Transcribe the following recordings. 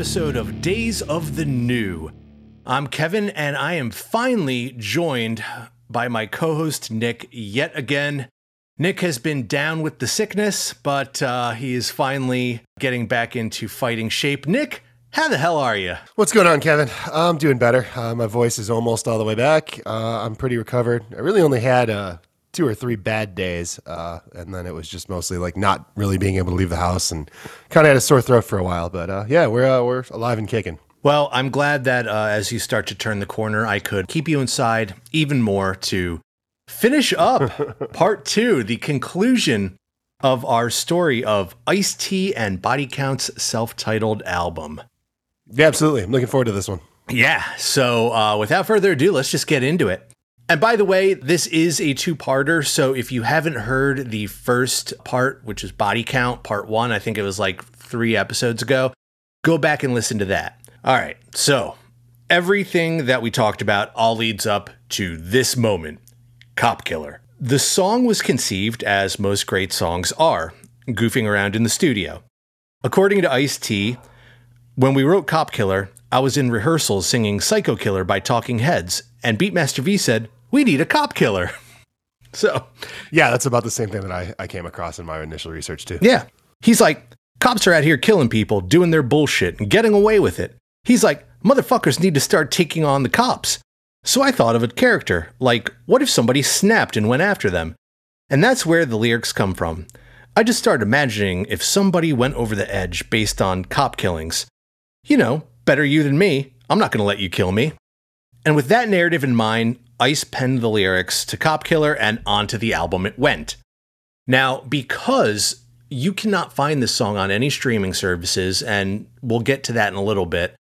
episode of Days of the New. I'm Kevin, and I am finally joined by my co host Nick yet again. Nick has been down with the sickness, but uh, he is finally getting back into fighting shape. Nick, how the hell are you? What's going on, Kevin? I'm doing better. Uh, my voice is almost all the way back. Uh, I'm pretty recovered. I really only had uh, two or three bad days, uh, and then it was just mostly like not really being able to leave the house and kind of had a sore throat for a while. But uh, yeah, we're uh, we're alive and kicking. Well, I'm glad that as you start to turn the corner, I could keep you inside even more to finish up part two, the conclusion of our story of Ice T and Body Count's self titled album. Yeah, absolutely. I'm looking forward to this one. Yeah. So uh, without further ado, let's just get into it. And by the way, this is a two parter. So if you haven't heard the first part, which is Body Count, part one, I think it was like three episodes ago, go back and listen to that. All right. So everything that we talked about all leads up to this moment Cop Killer. The song was conceived as most great songs are, goofing around in the studio. According to Ice T, when we wrote Cop Killer, I was in rehearsals singing Psycho Killer by Talking Heads, and Beatmaster V said, We need a cop killer. So, yeah, that's about the same thing that I, I came across in my initial research, too. Yeah. He's like, Cops are out here killing people, doing their bullshit, and getting away with it. He's like, Motherfuckers need to start taking on the cops. So I thought of a character, like, what if somebody snapped and went after them? And that's where the lyrics come from. I just started imagining if somebody went over the edge based on cop killings. You know, better you than me. I'm not going to let you kill me. And with that narrative in mind, Ice penned the lyrics to Cop Killer and onto the album it went. Now, because you cannot find this song on any streaming services, and we'll get to that in a little bit,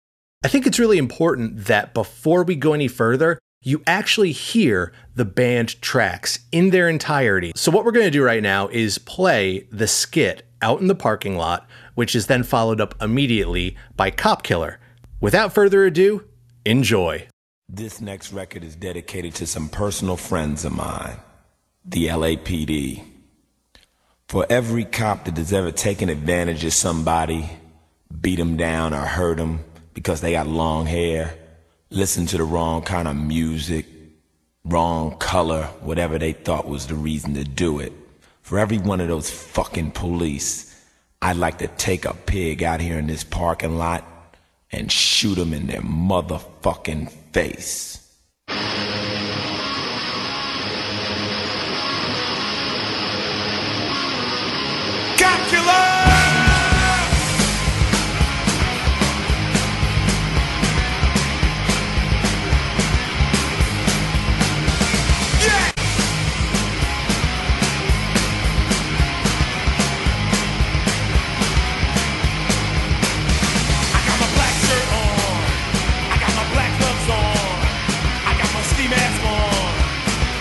I think it's really important that before we go any further, you actually hear the band tracks in their entirety. So, what we're going to do right now is play the skit out in the parking lot, which is then followed up immediately by Cop Killer. Without further ado, enjoy. This next record is dedicated to some personal friends of mine, the LAPD. For every cop that has ever taken advantage of somebody, beat them down or hurt them, because they got long hair, listen to the wrong kind of music, wrong color, whatever they thought was the reason to do it. For every one of those fucking police, I'd like to take a pig out here in this parking lot and shoot them in their motherfucking face.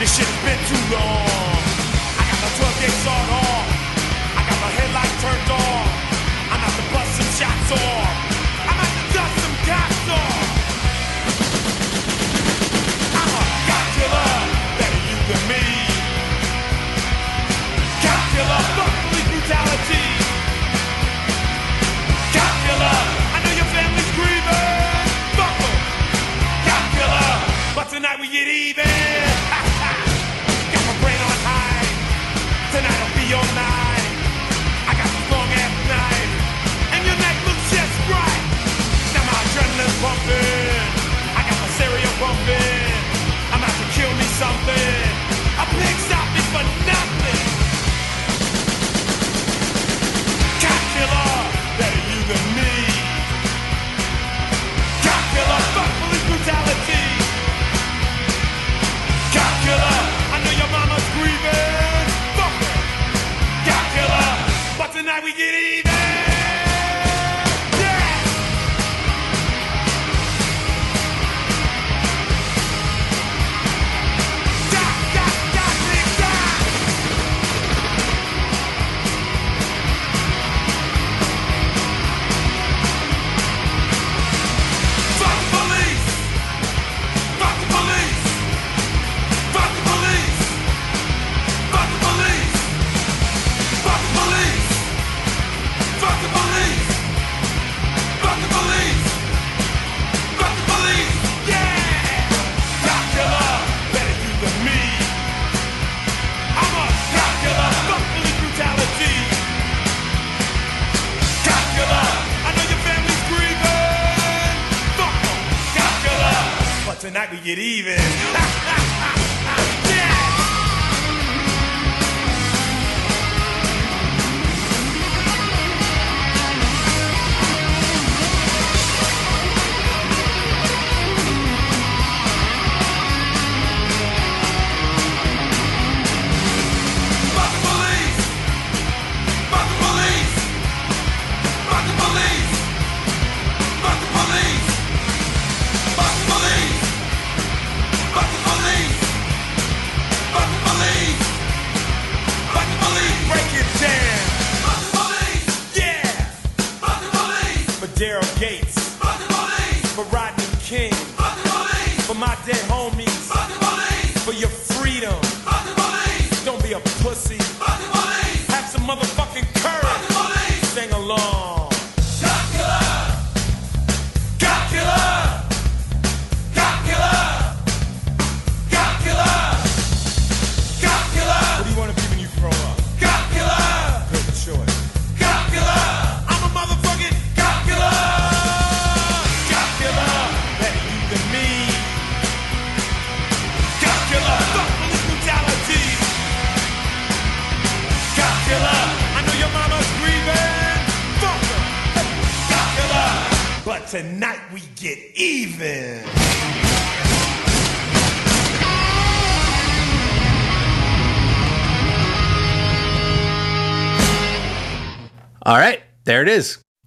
Championship and I could get even.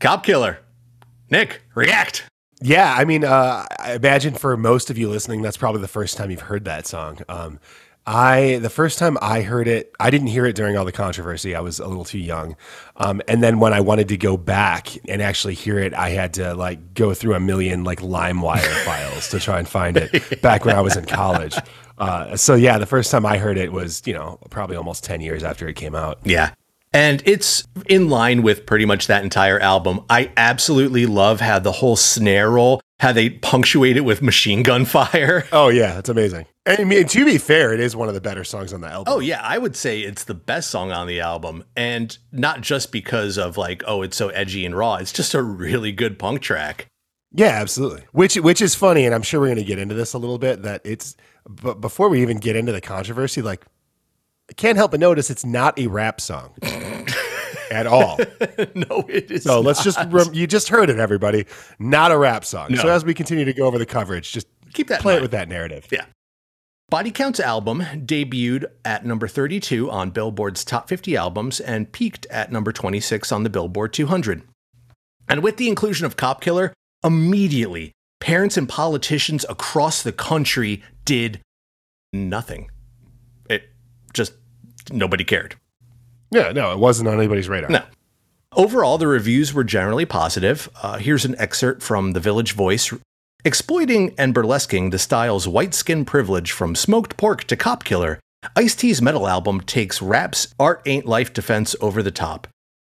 Cop Killer. Nick, react. Yeah, I mean, uh, I imagine for most of you listening, that's probably the first time you've heard that song. Um, I the first time I heard it, I didn't hear it during all the controversy. I was a little too young, um, and then when I wanted to go back and actually hear it, I had to like go through a million like LimeWire files to try and find it. Back when I was in college, uh, so yeah, the first time I heard it was you know probably almost ten years after it came out. Yeah. And it's in line with pretty much that entire album. I absolutely love how the whole snare roll, how they punctuate it with machine gun fire. Oh yeah, it's amazing. And I mean, to be fair, it is one of the better songs on the album. Oh yeah, I would say it's the best song on the album, and not just because of like, oh, it's so edgy and raw. It's just a really good punk track. Yeah, absolutely. Which which is funny, and I'm sure we're going to get into this a little bit. That it's, but before we even get into the controversy, like, can't help but notice it's not a rap song at all. no, it is. So let's just rem- you just heard it, everybody. Not a rap song. So as we continue to go over the coverage, just keep that. play it with that narrative. Yeah. Body Count's album debuted at number 32 on Billboard's top 50 albums and peaked at number 26 on the Billboard 200. And with the inclusion of Cop Killer, immediately parents and politicians across the country did nothing. It just nobody cared. Yeah, no, it wasn't on anybody's radar. No. Overall, the reviews were generally positive. Uh, here's an excerpt from The Village Voice. Exploiting and burlesquing the style's white skin privilege from smoked pork to cop killer, Ice T's metal album takes rap's art ain't life defense over the top.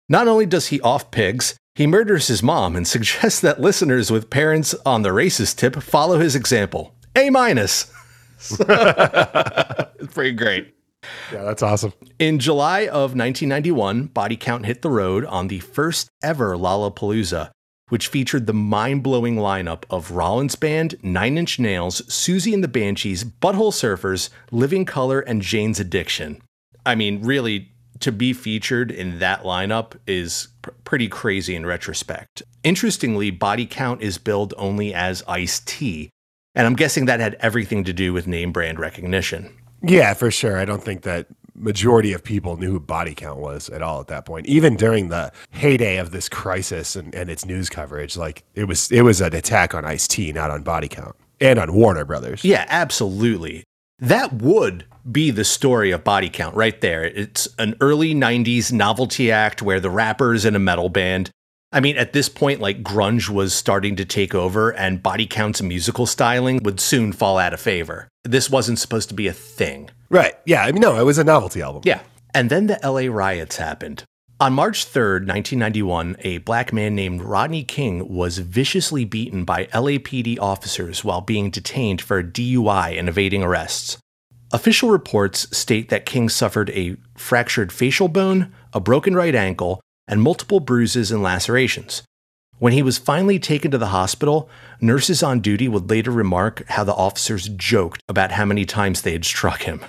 Not only does he off pigs, he murders his mom and suggests that listeners with parents on the racist tip follow his example. A minus. it's pretty great. Yeah, that's awesome. In July of 1991, Body Count hit the road on the first ever Lollapalooza, which featured the mind blowing lineup of Rollins Band, Nine Inch Nails, Siouxsie and the Banshees, Butthole Surfers, Living Colour, and Jane's Addiction. I mean, really, to be featured in that lineup is pr- pretty crazy in retrospect. Interestingly, Body Count is billed only as Ice T, and I'm guessing that had everything to do with name brand recognition. Yeah, for sure. I don't think that majority of people knew who body count was at all at that point. Even during the heyday of this crisis and, and its news coverage, like it was it was an attack on Ice T, not on body count. And on Warner Brothers. Yeah, absolutely. That would be the story of Body Count right there. It's an early 90s novelty act where the rapper's in a metal band. I mean, at this point, like grunge was starting to take over, and Body Count's and musical styling would soon fall out of favor. This wasn't supposed to be a thing. Right. Yeah. I mean, no, it was a novelty album. Yeah. And then the LA riots happened. On March 3rd, 1991, a black man named Rodney King was viciously beaten by LAPD officers while being detained for a DUI and evading arrests. Official reports state that King suffered a fractured facial bone, a broken right ankle, and multiple bruises and lacerations. When he was finally taken to the hospital, nurses on duty would later remark how the officers joked about how many times they had struck him.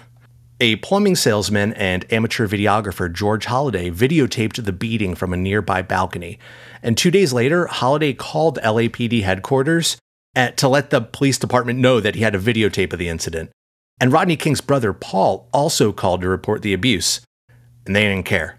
A plumbing salesman and amateur videographer, George Holliday, videotaped the beating from a nearby balcony. And two days later, Holliday called LAPD headquarters at, to let the police department know that he had a videotape of the incident. And Rodney King's brother, Paul, also called to report the abuse. And they didn't care.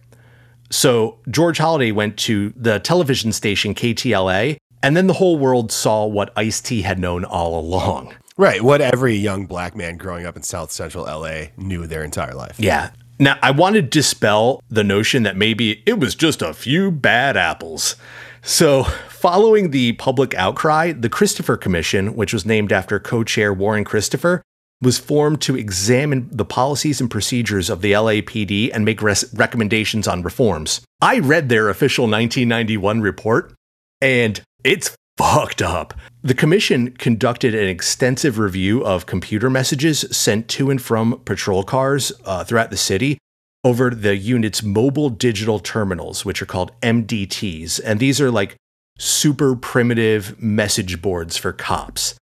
So George Holliday went to the television station KTLA, and then the whole world saw what Ice T had known all along. Right. What every young black man growing up in South Central LA knew their entire life. Yeah. Now, I want to dispel the notion that maybe it was just a few bad apples. So, following the public outcry, the Christopher Commission, which was named after co chair Warren Christopher, was formed to examine the policies and procedures of the LAPD and make res- recommendations on reforms. I read their official 1991 report, and it's fucked up. The commission conducted an extensive review of computer messages sent to and from patrol cars uh, throughout the city over the unit's mobile digital terminals, which are called MDTs. And these are like super primitive message boards for cops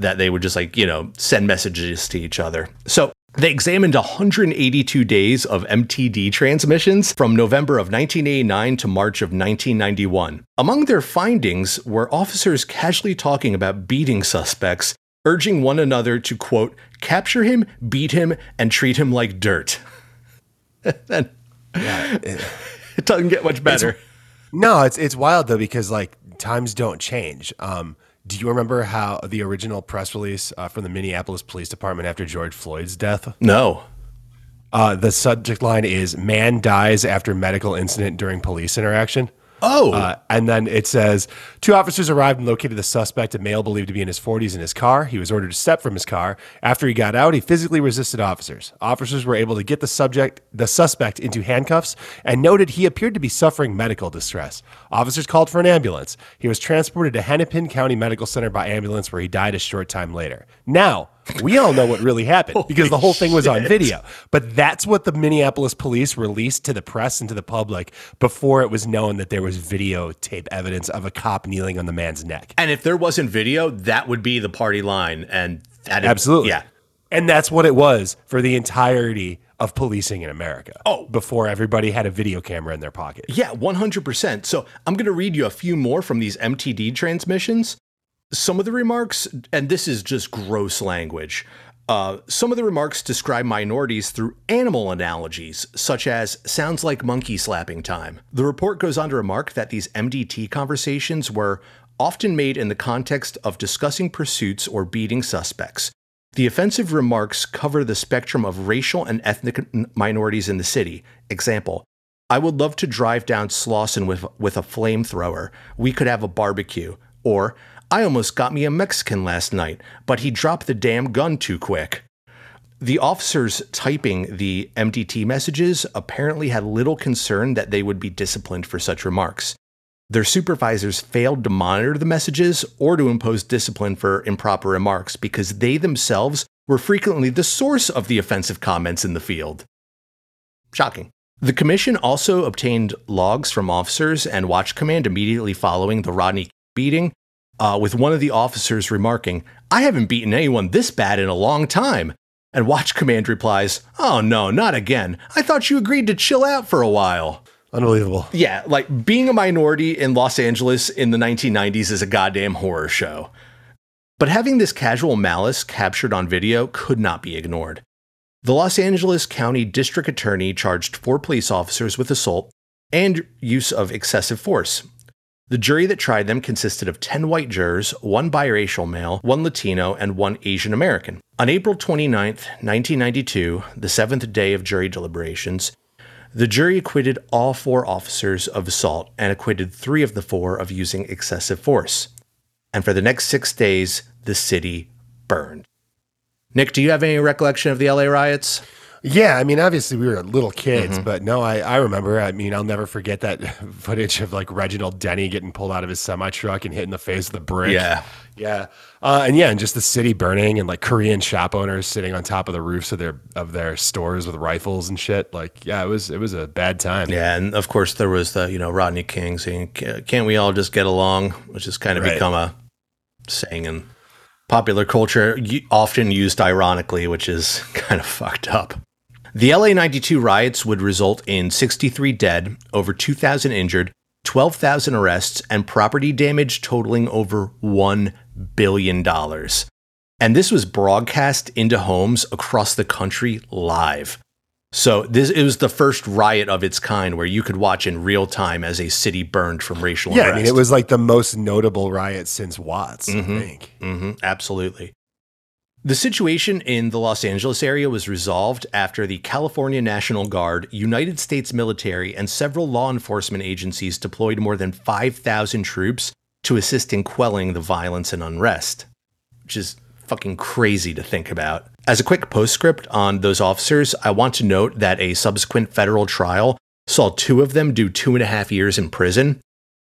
that they would just like, you know, send messages to each other. So they examined 182 days of MTD transmissions from November of 1989 to March of 1991. Among their findings were officers casually talking about beating suspects, urging one another to, quote, capture him, beat him, and treat him like dirt. and it doesn't get much better. No, it's it's wild though because like times don't change. Um, do you remember how the original press release uh, from the Minneapolis Police Department after George Floyd's death? No. Uh, the subject line is "Man dies after medical incident during police interaction." Oh, Uh, and then it says two officers arrived and located the suspect, a male believed to be in his 40s, in his car. He was ordered to step from his car. After he got out, he physically resisted officers. Officers were able to get the subject, the suspect, into handcuffs and noted he appeared to be suffering medical distress. Officers called for an ambulance. He was transported to Hennepin County Medical Center by ambulance, where he died a short time later. Now. We all know what really happened because the whole thing was on video. But that's what the Minneapolis police released to the press and to the public before it was known that there was videotape evidence of a cop kneeling on the man's neck. and if there wasn't video, that would be the party line. And that Absolutely. yeah. And that's what it was for the entirety of policing in America. Oh. before everybody had a video camera in their pocket. Yeah, 100%. So I'm going to read you a few more from these MTD transmissions. Some of the remarks, and this is just gross language, uh, some of the remarks describe minorities through animal analogies, such as sounds like monkey slapping time. The report goes on to remark that these MDT conversations were often made in the context of discussing pursuits or beating suspects. The offensive remarks cover the spectrum of racial and ethnic minorities in the city. Example, I would love to drive down Slauson with, with a flamethrower. We could have a barbecue. Or, I almost got me a Mexican last night, but he dropped the damn gun too quick. The officers typing the MDT messages apparently had little concern that they would be disciplined for such remarks. Their supervisors failed to monitor the messages or to impose discipline for improper remarks because they themselves were frequently the source of the offensive comments in the field. Shocking. The commission also obtained logs from officers and watch command immediately following the Rodney beating, uh, with one of the officers remarking, I haven't beaten anyone this bad in a long time. And watch command replies, Oh no, not again. I thought you agreed to chill out for a while. Unbelievable. Yeah, like being a minority in Los Angeles in the 1990s is a goddamn horror show. But having this casual malice captured on video could not be ignored. The Los Angeles County District Attorney charged four police officers with assault and use of excessive force. The jury that tried them consisted of 10 white jurors, one biracial male, one Latino, and one Asian American. On April 29, 1992, the seventh day of jury deliberations, the jury acquitted all four officers of assault and acquitted three of the four of using excessive force. And for the next six days, the city burned. Nick, do you have any recollection of the LA riots? Yeah, I mean, obviously we were little kids, Mm-hmm. but no, I, I remember. I mean, I'll never forget that footage of like Reginald Denny getting pulled out of his semi truck and hitting the face with a brick. Yeah. yeah, uh, and yeah, and just the city burning and like Korean shop owners sitting on top of the roofs of their of their stores with rifles and shit. Like, yeah, it was it was a bad time. Yeah, and of course there was the you know Rodney King saying, "Can't we all just get along?" Which has kind of Right. become a saying in popular culture, often used ironically, which is kind of fucked up. The LA 92 riots would result in 63 dead, over 2,000 injured, 12,000 arrests, and property damage totaling over $1 billion. And this was broadcast into homes across the country live. So this it was the first riot of its kind where you could watch in real time as a city burned from racial Yeah, unrest. I mean, it was like the most notable riot since Watts. I think. hmm absolutely. The situation in the Los Angeles area was resolved after the California National Guard, United States military, and several law enforcement agencies deployed more than 5,000 troops to assist in quelling the violence and unrest, which is fucking crazy to think about. As a quick postscript on those officers, I want to note that a subsequent federal trial saw two of them do two and a half years in prison.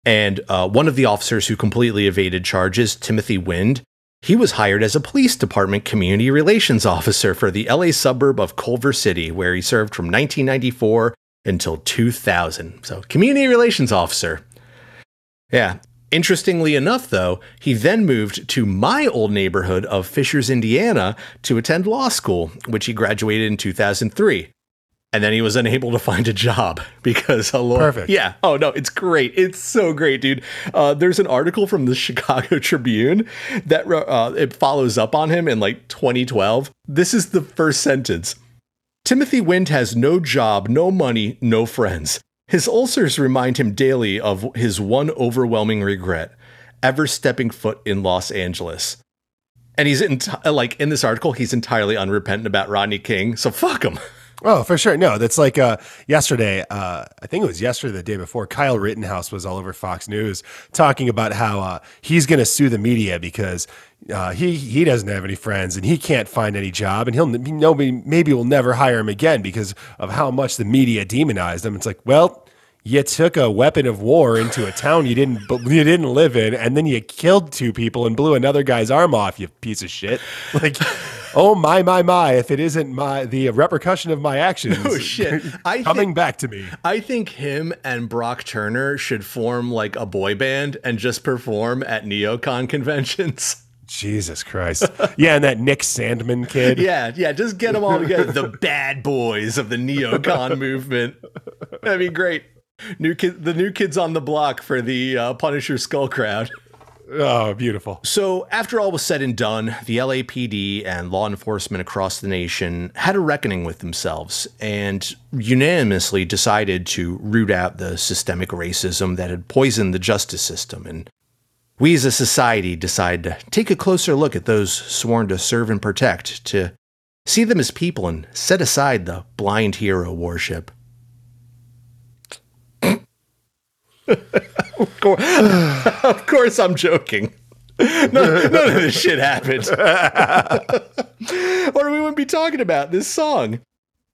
And uh, one of the officers who completely evaded charges, Timothy Wind, he was hired as a police department community relations officer for the LA suburb of Culver City, where he served from 1994 until 2000. So, community relations officer. Yeah. Interestingly enough, though, he then moved to my old neighborhood of Fishers, Indiana to attend law school, which he graduated in 2003. And then he was unable to find a job because a lawyer. Perfect. Yeah. Oh, no, it's great. It's so great, dude. Uh, there's an article from the Chicago Tribune that uh, it follows up on him in like 2012. This is the first sentence. Timothy Wind has no job, no money, no friends. His ulcers remind him daily of his one overwhelming regret ever stepping foot in Los Angeles. And he's enti- like in this article, he's entirely unrepentant about Rodney King. So fuck him. Oh, for sure. No, that's like uh, yesterday. Uh, I think it was yesterday, the day before. Kyle Rittenhouse was all over Fox News talking about how uh, he's going to sue the media because uh, he he doesn't have any friends and he can't find any job and he'll nobody maybe will never hire him again because of how much the media demonized him. It's like, well. You took a weapon of war into a town you didn't you didn't live in, and then you killed two people and blew another guy's arm off. You piece of shit! Like, oh my my my! If it isn't my the repercussion of my actions, Oh, shit. I coming think- back to me. I think him and Brock Turner should form like a boy band and just perform at neocon conventions. Jesus Christ! Yeah, and that Nick Sandmann kid. Yeah, yeah, just get them all together. the bad boys of the neocon movement. That'd be great. New kid, the new kids on the block for the uh, Punisher Skull crowd. Oh, beautiful. So, after all was said and done, the LAPD and law enforcement across the nation had a reckoning with themselves and unanimously decided to root out the systemic racism that had poisoned the justice system. And we as a society decided to take a closer look at those sworn to serve and protect, to see them as people and set aside the blind hero worship. Of, course, of course, I'm joking. None, of this shit happened. or we wouldn't be talking about this song.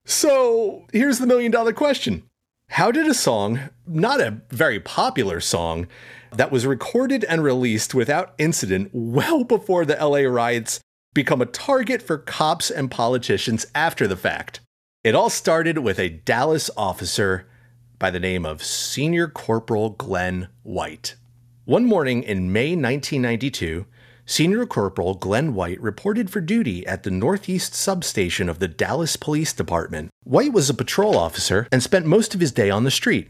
So here's the million dollar question How did a song, not a very popular song, that was recorded and released without incident well before the LA riots become a target for cops and politicians after the fact? It all started with a Dallas officer by the name of Senior Corporal Glenn White. One morning in May 1992, Senior Corporal Glenn White reported for duty at the Northeast substation of the Dallas Police Department. White was a patrol officer and spent most of his day on the street.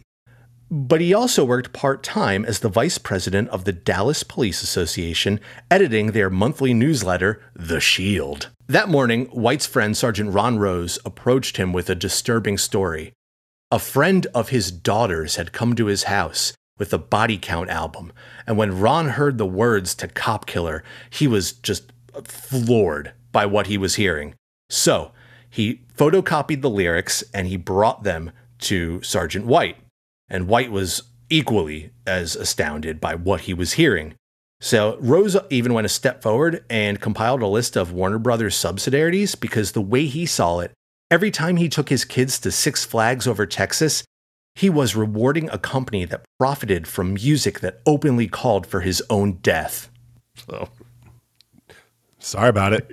But he also worked part time as the vice president of the Dallas Police Association, editing their monthly newsletter, The Shield. That morning, White's friend Sergeant Ron Rose approached him with a disturbing story. A friend of his daughter's had come to his house with a body count album, and when Ron heard the words to Cop Killer, he was just floored by what he was hearing. So he photocopied the lyrics and he brought them to Sergeant White, and White was equally as astounded by what he was hearing. So Rose even went a step forward and compiled a list of Warner Brothers subsidiaries because the way he saw it, Every time he took his kids to Six Flags over Texas, he was rewarding a company that profited from music that openly called for his own death. So Sorry about it.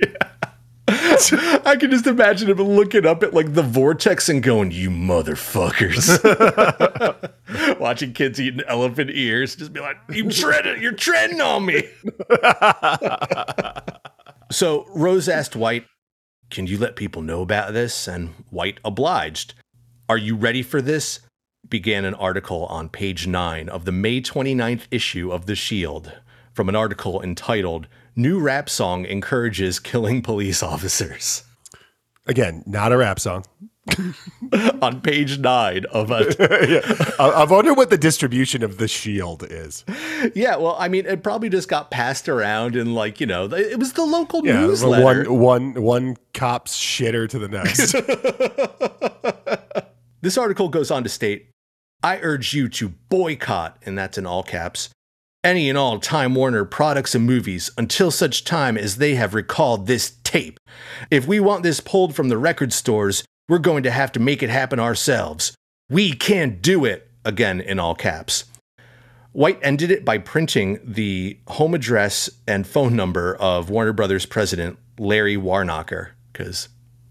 I can just imagine him looking up at like the vortex and going, "You motherfuckers!" Watching kids eating elephant ears, just be like, "You treading, you're treading on me." so Rose asked White, "Can you let people know about this?" And White obliged. "Are you ready for this?" Began an article on page nine of the May 29th issue of The Shield from an article entitled New Rap Song Encourages Killing Police Officers. Again, not a rap song. on page nine of a I, I wonder what the distribution of the shield is. yeah well i mean it probably just got passed around and like you know it was the local Yeah, newsletter one one one cop's shitter to the next. this article goes on to state i urge you to boycott and that's in all caps any and all time warner products and movies until such time as they have recalled this tape if we want this pulled from the record stores we're going to have to make it happen ourselves. We can't do it again in all caps. White ended it by printing the home address and phone number of Warner Brothers president Larry Waronker, because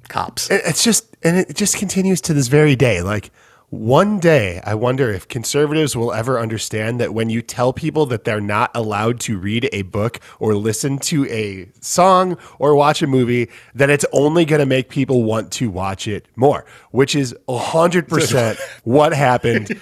cops. It's just and it just continues to this very day. Like one day i wonder if conservatives will ever understand that when you tell people that they're not allowed to read a book or listen to a song or watch a movie that it's only going to make people want to watch it more which is 100% what happened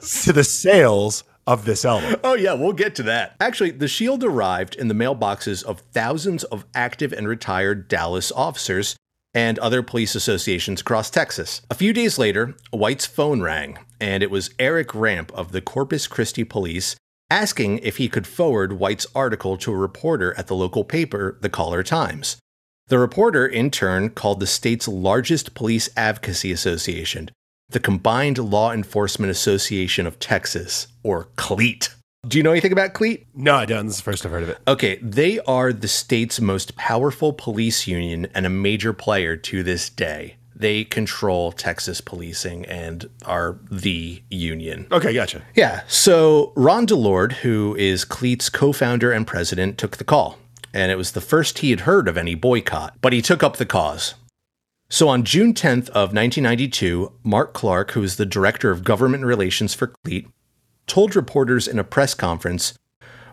to the sales of this album Oh, yeah, we'll get to that. Actually, the shield arrived in the mailboxes of thousands of active and retired Dallas officers and other police associations across Texas. A few days later, White's phone rang, and it was Eric Ramp of the Corpus Christi Police asking if he could forward White's article to a reporter at the local paper, the Caller Times. The reporter, in turn, called the state's largest police advocacy association, the Combined Law Enforcement Association of Texas, or CLEAT. Do you know anything about CLEAT? no i don't this is the first i've heard of it Okay, they are the state's most powerful police union and a major player to this day. They control Texas policing and are the union. okay gotcha Yeah, so Ron DeLord, who is Cleat's co founder and president, took the call. And it was the first he had heard of any boycott, but he took up the cause. So on June 10th of 1992, Mark Clark, who is the director of government relations for Cleat, told reporters in a press conference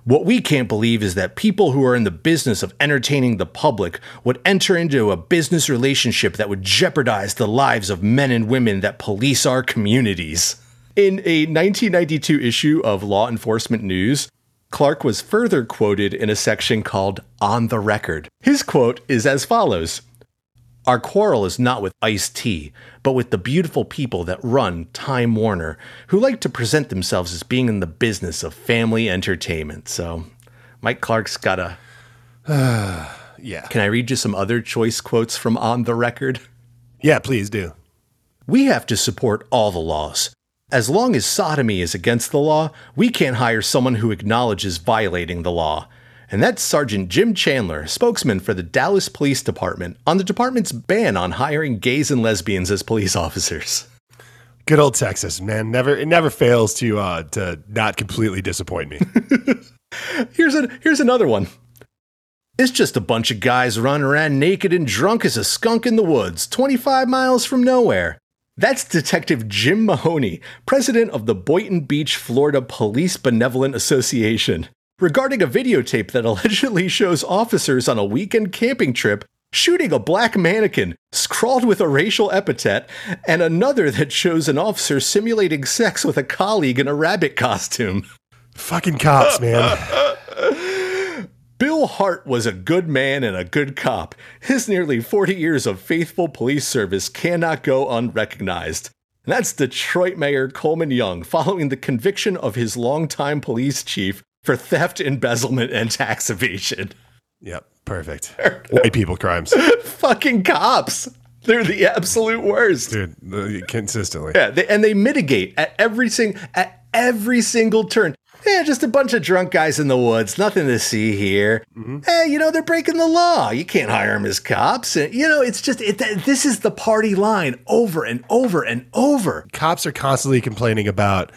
what we can't believe is that people who are in the business of entertaining the public would enter into a business relationship that would jeopardize the lives of men and women that police our communities. In a 1992 issue of Law Enforcement News, Clark was further quoted in a section called On the Record. His quote is as follows our quarrel is not with Ice T, but with the beautiful people that run Time Warner, who like to present themselves as being in the business of family entertainment. So, Mike Clark's got a. yeah Can I read you some other choice quotes from On the Record? yeah please do We have to support all the laws. As long as sodomy is against the law, we can't hire someone who acknowledges violating the law. And that's Sergeant Jim Chandler, spokesman for the Dallas Police Department, on the department's ban on hiring gays and lesbians as police officers. Good old Texas, man. Never it never fails to uh to not completely disappoint me. Here's a here's another one. It's just a bunch of guys running around naked and drunk as a skunk in the woods, 25 miles from nowhere. That's Detective Jim Mahoney, president of the Boynton Beach, Florida Police Benevolent Association, regarding a videotape that allegedly shows officers on a weekend camping trip shooting a black mannequin scrawled with a racial epithet, and another that shows an officer simulating sex with a colleague in a rabbit costume. Fucking cops, man. Bill Hart was a good man and a good cop. His nearly 40 years of faithful police service cannot go unrecognized. And that's Detroit Mayor Coleman Young following the conviction of his longtime police chief for theft, embezzlement, and tax evasion. Yep, perfect. White people crimes, Fucking cops. They're the absolute worst. dude. Consistently. Yeah, they, and they mitigate at every sing at every single turn. Yeah, just a bunch of drunk guys in the woods. Nothing to see here. Mm-hmm. Hey, you know they're breaking the law. You can't hire them as cops. And, you know, it's just it, this is the party line over and over and over. Cops are constantly complaining about,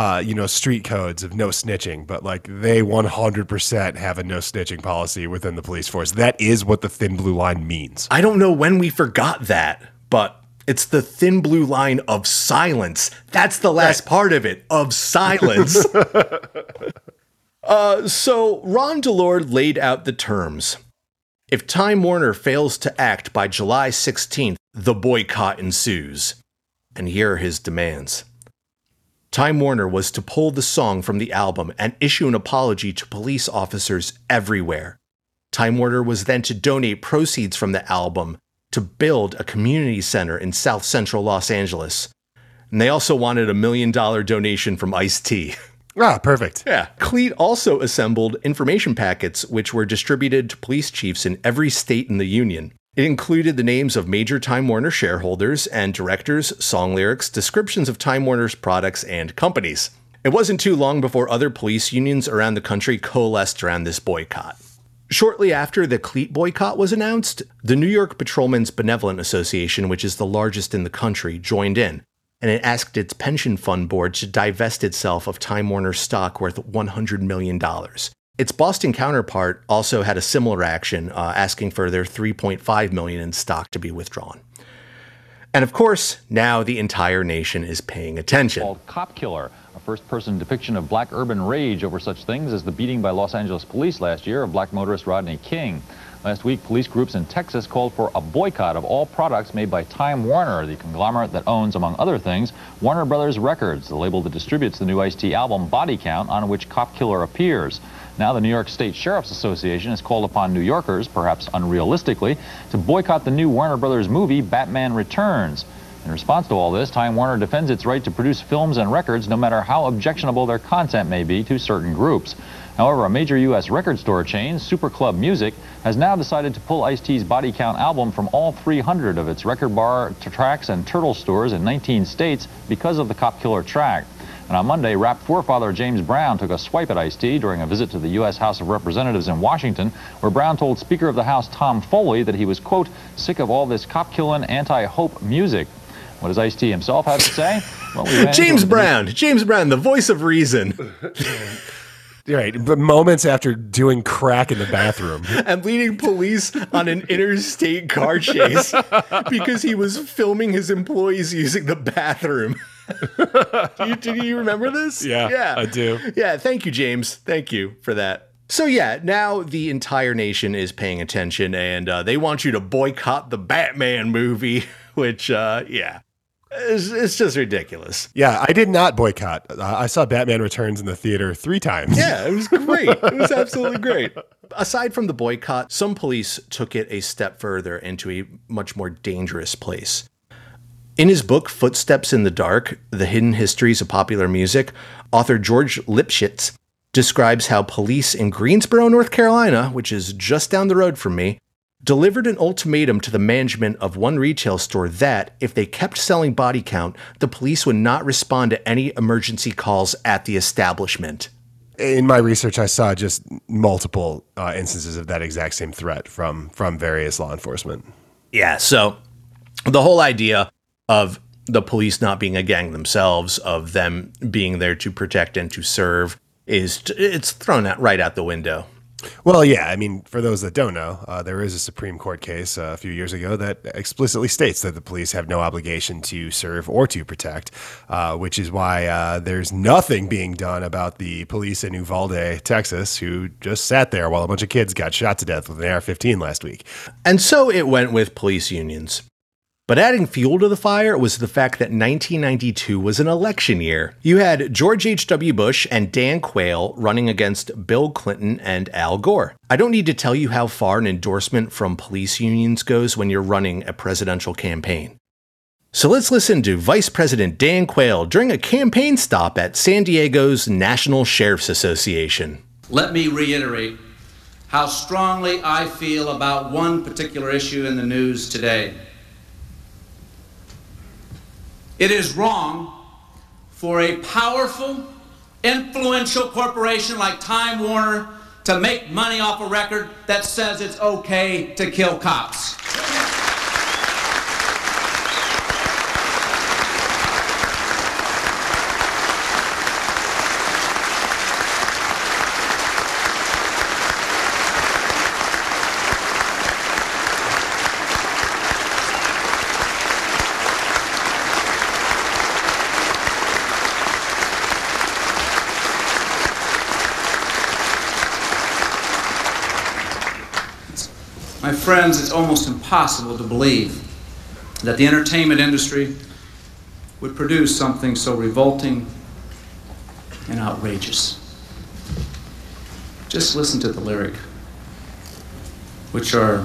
uh, you know, street codes of no snitching, but like they 100% have a no snitching policy within the police force. That is what the thin blue line means. I don't know when we forgot that, but it's the thin blue line of silence. That's the last part of it of silence. uh, so Ron Delord laid out the terms. If Time Warner fails to act by July 16th, the boycott ensues. And here are his demands. Time Warner was to pull the song from the album and issue an apology to police officers everywhere. Time Warner was then to donate proceeds from the album to build a community center in south central Los Angeles. And they also wanted a million dollar donation from Ice T. Ah, perfect. Yeah. Cleat also assembled information packets which were distributed to police chiefs in every state in the Union. It included the names of major Time Warner shareholders and directors, song lyrics, descriptions of Time Warner's products and companies. It wasn't too long before other police unions around the country coalesced around this boycott. Shortly after the cleat boycott was announced, the New York Patrolmen's Benevolent Association, which is the largest in the country, joined in, and it asked its pension fund board to divest itself of Time Warner stock worth $100 million. Its Boston counterpart also had a similar action, uh, asking for their 3.5 million in stock to be withdrawn. And of course, now the entire nation is paying attention. called Cop Killer, a first person depiction of black urban rage over such things as the beating by Los Angeles police last year of black motorist Rodney King. Last week, police groups in Texas called for a boycott of all products made by Time Warner, the conglomerate that owns, among other things, Warner Brothers Records, the label that distributes the new Ice-T album Body Count, on which Cop Killer appears. Now the New York State Sheriff's Association has called upon New Yorkers, perhaps unrealistically, to boycott the new Warner Brothers movie Batman Returns. In response to all this, Time Warner defends its right to produce films and records no matter how objectionable their content may be to certain groups. However, a major U.S. record store chain, Super Club Music, has now decided to pull Ice-T's Body Count album from all 300 of its record bar, tracks, and turtle stores in 19 states because of the Cop Killer track. And on Monday, rap forefather James Brown took a swipe at Ice-T during a visit to the U.S. House of Representatives in Washington, where Brown told Speaker of the House Tom Foley that he was, quote, sick of all this cop-killing, anti-hope music. What does Ice-T himself have to say? Well, we James into a- Brown, James Brown, the voice of reason, Right. But moments after doing crack in the bathroom. and leading police on an interstate car chase because he was filming his employees using the bathroom. Do, you, do you remember this? Yeah, yeah, I do. Yeah, thank you, James. Thank you for that. So yeah, now the entire nation is paying attention, and uh, they want you to boycott the Batman movie, which uh, yeah, it's, it's just ridiculous. Yeah, I did not boycott. Uh, I saw Batman Returns in the theater three times. Yeah, it was great. It was absolutely great. Aside from the boycott, some police took it a step further into a much more dangerous place. In his book Footsteps in the Dark The Hidden Histories of Popular Music, author George Lipsitz describes how police in Greensboro, North Carolina, which is just down the road from me, delivered an ultimatum to the management of one retail store that, if they kept selling body count, the police would not respond to any emergency calls at the establishment. In my research, I saw just multiple uh, instances of that exact same threat from from various law enforcement. Yeah, so the whole idea of the police not being a gang themselves, of them being there to protect and to serve, is it's thrown out right out the window. Well, yeah. I mean, for those that don't know, uh, there is a Supreme Court case uh, a few years ago that explicitly states that the police have no obligation to serve or to protect, uh, which is why uh, there's nothing being done about the police in Uvalde, Texas, who just sat there while a bunch of kids got shot to death with an AR-15 last week. And so it went with police unions. But adding fuel to the fire was the fact that 1992 was an election year. You had George H.W. Bush and Dan Quayle running against Bill Clinton and Al Gore. I don't need to tell you how far an endorsement from police unions goes when you're running a presidential campaign. So let's listen to Vice President Dan Quayle during a campaign stop at San Diego's National Sheriff's Association. Let me reiterate how strongly I feel about one particular issue in the news today. It is wrong for a powerful influential corporation like Time Warner to make money off a record that says it's okay to kill cops. My friends, it's almost impossible to believe that the entertainment industry would produce something so revolting and outrageous. Just listen to the lyric, which are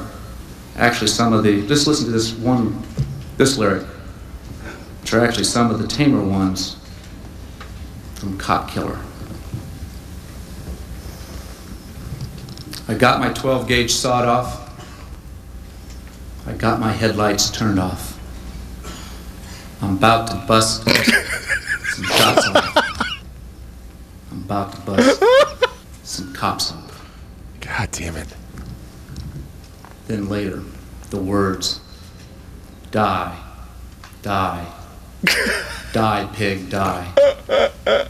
actually some of the, just listen to this one, this lyric, which are actually some of the tamer ones from Cop Killer. I got my 12 gauge sawed off. Got my headlights turned off. I'm about to bust some shots off. I'm about to bust some cops up. God damn it. Then later, the words die, die, die, pig, die.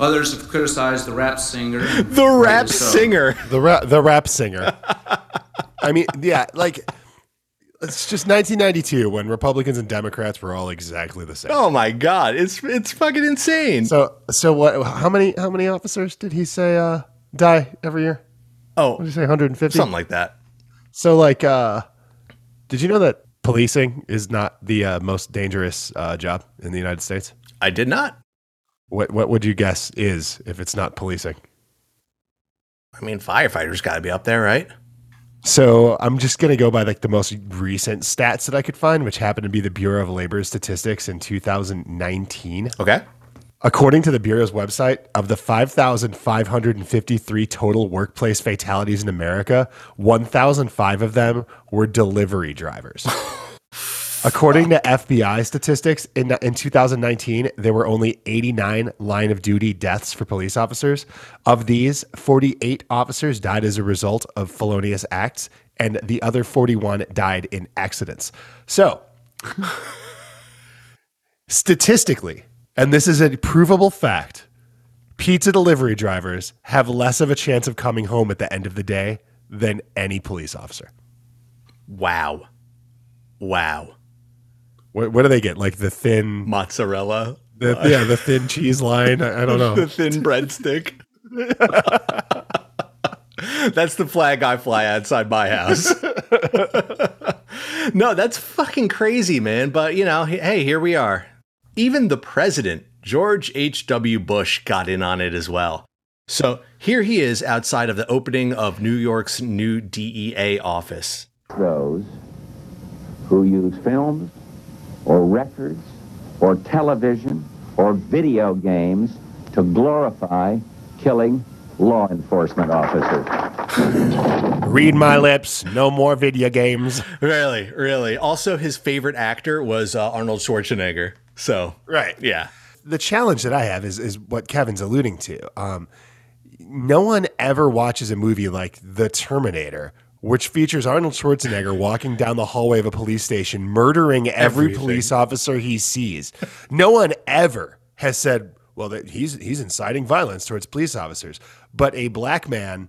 Others have criticized the rap singer. The rap so. singer. The rap, the rap singer. I mean, yeah, like it's just 1992 when Republicans and Democrats were all exactly the same. Oh my god, it's it's fucking insane. So, so what? How many? How many officers did he say uh, die every year? oh, What did he say? 150. something like that. So, like, uh, did you know that policing is not the uh, most dangerous uh, job in the United States? I did not. What What would you guess is if it's not policing? I mean, firefighters got to be up there, right? So I'm just gonna go by like the most recent stats that I could find, which happened to be the Bureau of Labor Statistics in 2019. Okay. According to the Bureau's website, of the 5,553 total workplace fatalities in America, 1,005 of them were delivery drivers. According to FBI statistics, in, in 2019, there were only 89 line of duty deaths for police officers. Of these, 48 officers died as a result of felonious acts, and the other 41 died in accidents. So, statistically, and this is a provable fact, pizza delivery drivers have less of a chance of coming home at the end of the day than any police officer. Wow. Wow. What, what do they get? Like the thin, Mozzarella. the, uh, yeah, the thin cheese line. I, I don't know. The thin breadstick. that's the flag I fly outside my house. no, that's fucking crazy, man. But, you know, hey, here we are. Even the president, George H.W. Bush, got in on it as well. So here he is outside of the opening of New York's new DEA office. those who use films or records or television or video games to glorify killing law enforcement officers. Read my lips. No more video games. Really, really. Also, his favorite actor was uh, Arnold Schwarzenegger. So, Right. yeah. The challenge that I have is is what Kevin's alluding to. Um, no one ever watches a movie like The Terminator, which features Arnold Schwarzenegger walking down the hallway of a police station, murdering every Everything. police officer he sees. No one ever has said, "Well, that he's he's inciting violence towards police officers." But a black man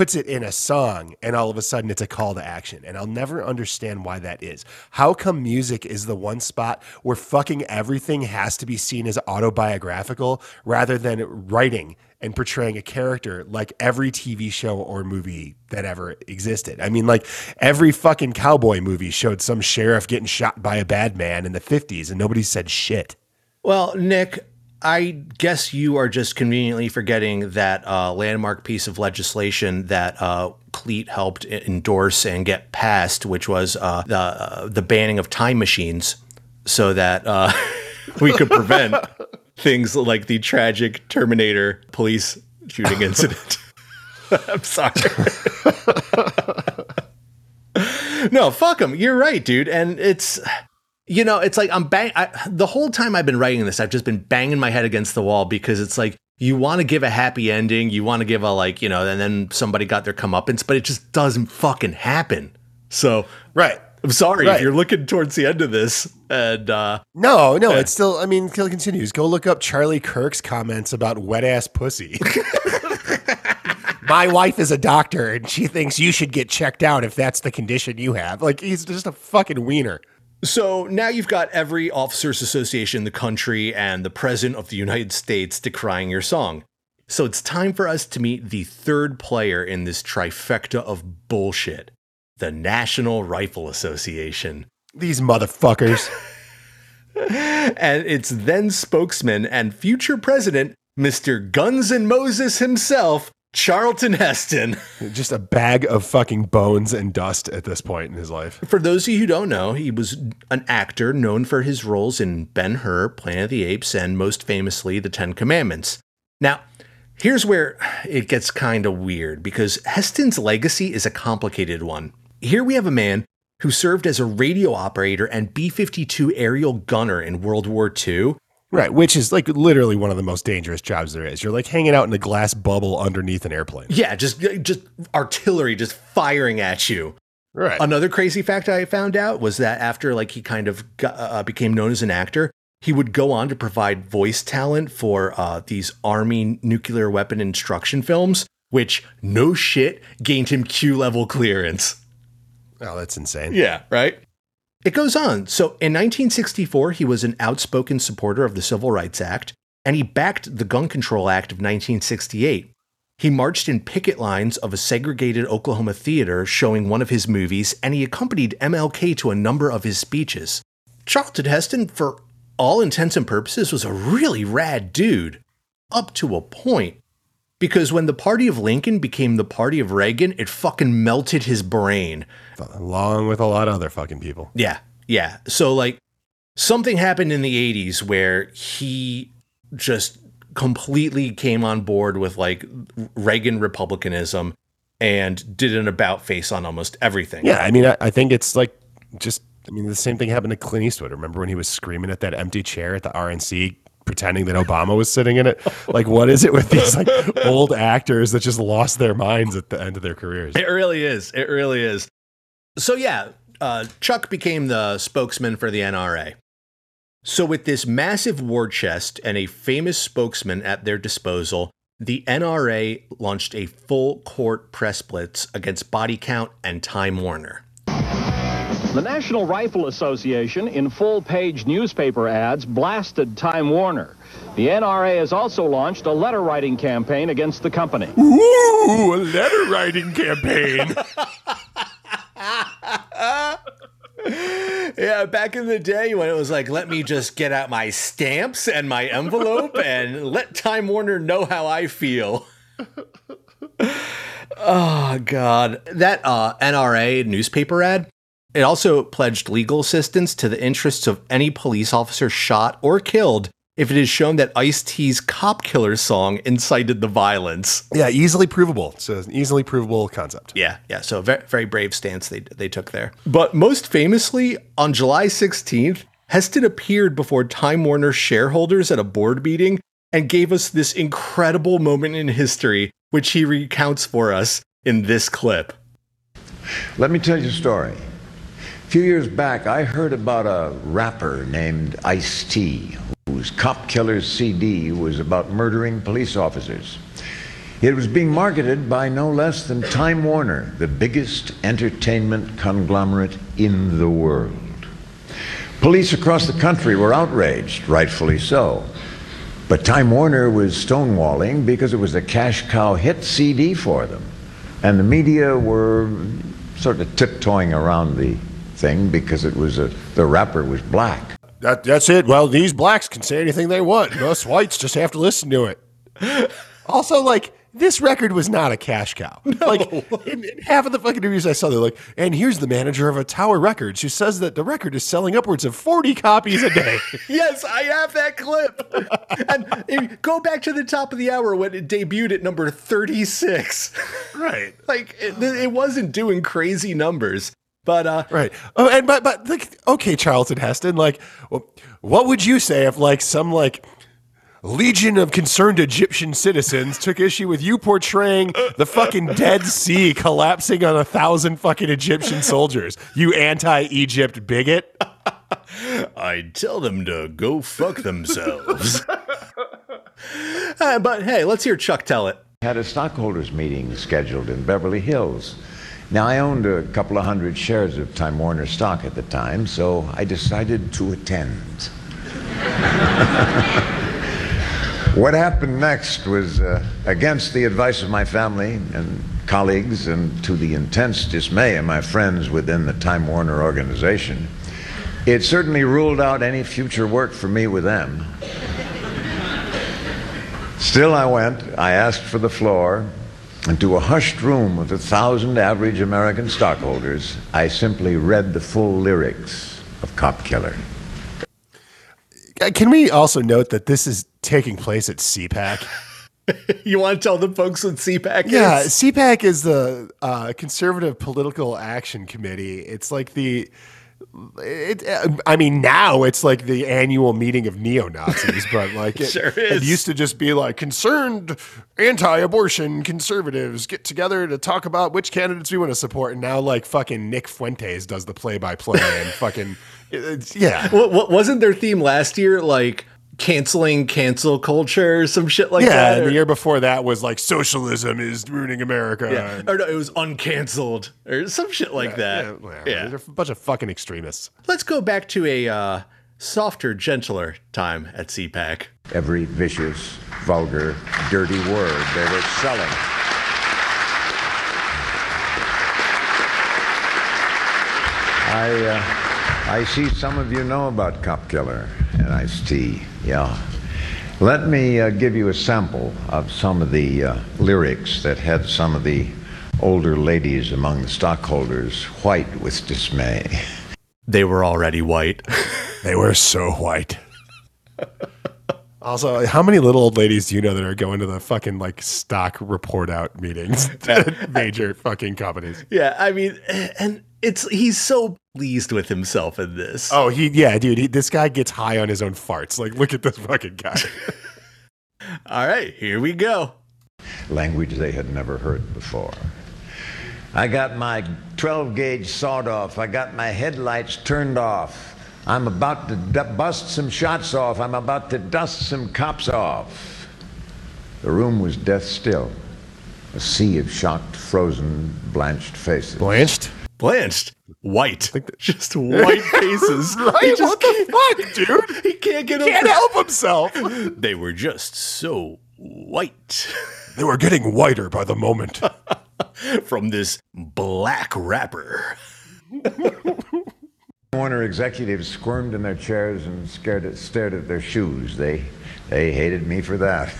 puts it in a song and all of a sudden it's a call to action. And i'll never understand why that is. How come music is the one spot where fucking everything has to be seen as autobiographical rather than writing and portraying a character like every tv show or movie that ever existed? I mean like every fucking cowboy movie showed some sheriff getting shot by a bad man in the 50s and nobody said shit. Well, Nick, I guess you are just conveniently forgetting that uh, landmark piece of legislation that uh, Cleat helped endorse and get passed, which was uh, the uh, the banning of time machines, so that uh, we could prevent things like the tragic Terminator police shooting incident. I'm sorry. no, fuck them. You're right, dude. And it's You know, it's like I'm bang. I, the whole time I've been writing this, I've just been banging my head against the wall because it's like you want to give a happy ending, you want to give a like, you know, and then somebody got their comeuppance, but it just doesn't fucking happen. So Right. I'm sorry Right. if you're looking towards the end of this, and uh, No, no, it's still. I mean, Kill continues. Go look up Charlie Kirk's comments about wet ass pussy. My wife is a doctor, and she thinks you should get checked out if that's the condition you have. Like he's just a fucking wiener. So now you've got every officers association in the country and the president of the United States decrying your song. So it's time for us to meet the third player in this trifecta of bullshit the National Rifle Association. These motherfuckers. And its then spokesman and future president, Mr. Guns and Moses himself, Charlton Heston. just a bag of fucking bones and dust at this point in his life. For those of you who don't know, he was an actor known for his roles in Ben Hur, Planet of the Apes, and most famously, The Ten Commandments. Now, here's where it gets kind of weird because Heston's legacy is a complicated one. Here we have a man who served as a radio operator and B 52 aerial gunner in World War II. Right, which is like literally one of the most dangerous jobs there is. You're like hanging out in a glass bubble underneath an airplane. Yeah, just just artillery just firing at you. Right. Another crazy fact I found out was that after like he kind of got, uh, became known as an actor, he would go on to provide voice talent for uh, these army nuclear weapon instruction films, which no shit gained him Q level clearance. Oh, that's insane. Yeah, right. It goes on. So in 1964, he was an outspoken supporter of the Civil Rights Act, and he backed the Gun Control Act of 1968. He marched in picket lines of a segregated Oklahoma theater showing one of his movies, and he accompanied MLK to a number of his speeches. Charlton Heston, for all intents and purposes, was a really rad dude, up to a point. Because when the party of Lincoln became the party of Reagan, it fucking melted his brain. Along with a lot of other fucking people. Yeah, yeah. So like something happened in the 80s where he just completely came on board with like Reagan republicanism and did an about face on almost everything. Yeah, I mean, I, I think it's like just, I mean, the same thing happened to Clint Eastwood. Remember when he was screaming at that empty chair at the RNC, pretending that Obama was sitting in it? Like, what is it with these like old actors that just lost their minds at the end of their careers? It really is. It really is. So yeah, uh, Chuck became the spokesman for the NRA. So with this massive war chest and a famous spokesman at their disposal, the NRA launched a full court press blitz against Body Count and Time Warner. The National Rifle Association, in full page newspaper ads, blasted Time Warner. The NRA has also launched a letter writing campaign against the company. Ooh, a letter writing campaign. Yeah, back in the day when it was like, let me just get out my stamps and my envelope and let Time Warner know how I feel. oh God, that uh, NRA newspaper ad. It also pledged legal assistance to the interests of any police officer shot or killed if it is shown that Ice T's "Cop Killer" song incited the violence. yeah, easily provable. So it's an easily provable concept. Yeah, yeah. So very, very brave stance they they took there. But most famously, on July 16th, Heston appeared before Time Warner shareholders at a board meeting and gave us this incredible moment in history, which he recounts for us in this clip. Let me tell you a story. Few years back, I heard about a rapper named Ice T, whose Cop Killers CD was about murdering police officers. It was being marketed by no less than Time Warner, the biggest entertainment conglomerate in the world. Police across the country were outraged, rightfully so. But Time Warner was stonewalling because it was a cash cow hit CD for them. And the media were sort of tiptoeing around the thing because it was a, the rapper was black. That, that's it. Well, these blacks can say anything they want. Us whites just have to listen to it. Also, like, this record was not a cash cow. Like, in, in half of the fucking interviews I saw, they're like, and here's the manager of a Tower Records who says that the record is selling upwards of 40 copies a day. Yes, I have that clip. and go back to the top of the hour when it debuted at number 36. right. like, it, it wasn't doing crazy numbers. But uh, Right. Oh, and but but like, okay, Charlton Heston, like, what would you say if like some like legion of concerned Egyptian citizens took issue with you portraying the fucking Dead Sea collapsing on a thousand fucking Egyptian soldiers? You anti-Egypt bigot. I'd tell them to go fuck themselves. Uh, but hey, let's hear Chuck tell it. Had a stockholders meeting scheduled in Beverly Hills. Now, I owned a couple of hundred shares of Time Warner stock at the time, so I decided to attend. what happened next was uh, against the advice of my family and colleagues, and to the intense dismay of my friends within the Time Warner organization. It certainly ruled out any future work for me with them. Still, I went. I asked for the floor. And to a hushed room with a thousand average American stockholders, I simply read the full lyrics of Cop Killer. Uh, Can we also note that this is taking place at CPAC? You want to tell the folks what CPAC Yeah, is? CPAC is the uh, Conservative Political Action Committee. It's like the. It, I mean, now it's like the annual meeting of neo Nazis, but like it, Sure it is. used to just be like concerned anti-abortion conservatives get together to talk about which candidates we want to support, and now like fucking Nick Fuentes does the play-by-play and fucking it's, yeah, What, what wasn't their theme last year? Like canceling cancel culture or some shit like yeah. that? And or- the year before that was like socialism is ruining America. yeah. Or no, it was uncanceled or some shit like that. Yeah, well, Yeah. they're a bunch of fucking extremists. Let's go back to a uh, softer, gentler time at CPAC. Every vicious, vulgar, dirty word they were selling. I, uh, I see some of you know about Cop Killer and Ice T. Yeah. Let me uh, give you a sample of some of the uh, lyrics that had some of the older ladies among the stockholders white with dismay. They were already white. They were so white. Also, how many little old ladies do you know that are going to the fucking like stock report out meetings at major fucking companies? yeah, I mean, and it's he's so pleased with himself in this. Oh, he yeah, dude. He, this guy gets high on his own farts. Like, look at this fucking guy. All right, here we go. language they had never heard before. I got my 12 gauge sawed off. I got my headlights turned off. I'm about to d- bust some shots off. I'm about to dust some cops off. The room was death still. A sea of shocked, frozen, blanched faces. Blanched. Blanched, white, just white faces. Right? Just what the fuck, dude? He can't get Can't over. help himself. They were just so white They were getting whiter by the moment. from this black rapper. Warner executives squirmed in their chairs and scared at, stared at their shoes. They, they hated me for that.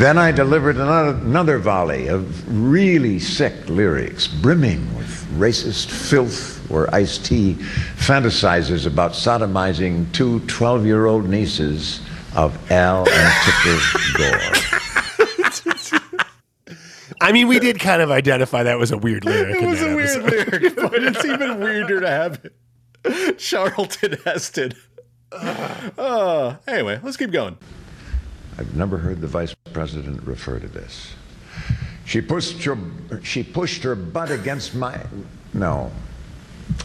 Then I delivered another, another volley of really sick lyrics, brimming with racist filth, where Ice T fantasizes about sodomizing two 12 year old nieces of Al and Tipper Gore. I mean, we did kind of identify that was a weird lyric. It was that a weird lyric, but it's even weirder to have it. Charlton Heston. Uh, anyway, let's keep going. I've never heard the vice president refer to this. She pushed her, she pushed her butt against my. No,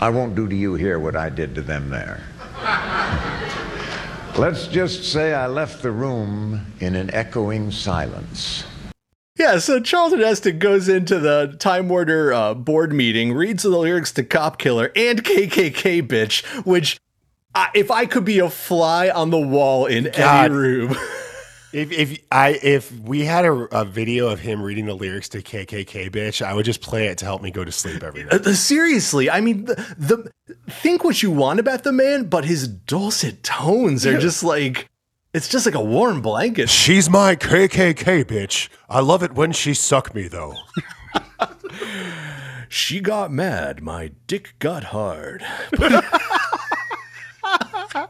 I won't do to you here what I did to them there. Let's just say I left the room in an echoing silence. Yeah, so Charlton Heston goes into the Time Warner uh, board meeting, reads the lyrics to Cop Killer and KKK Bitch, which, I, if I could be a fly on the wall in God. any room, If if I if we had a, a video of him reading the lyrics to KKK bitch, I would just play it to help me go to sleep every night. Uh, seriously, I mean, the, the think what you want about the man, but his dulcet tones are just like it's just like a warm blanket. She's my KKK bitch. I love it when she suck me though. She got mad, my dick got hard. uh,